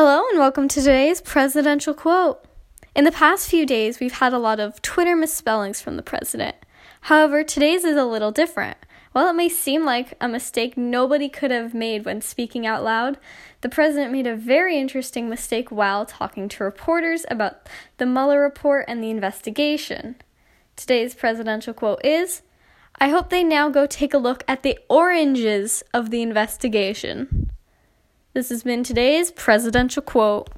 Hello, and welcome to today's presidential quote. In the past few days, we've had a lot of Twitter misspellings from the president. However, today's is a little different. While it may seem like a mistake nobody could have made when speaking out loud, the president made a very interesting mistake while talking to reporters about the Mueller report and the investigation. Today's presidential quote is I hope they now go take a look at the oranges of the investigation. This has been today's presidential quote.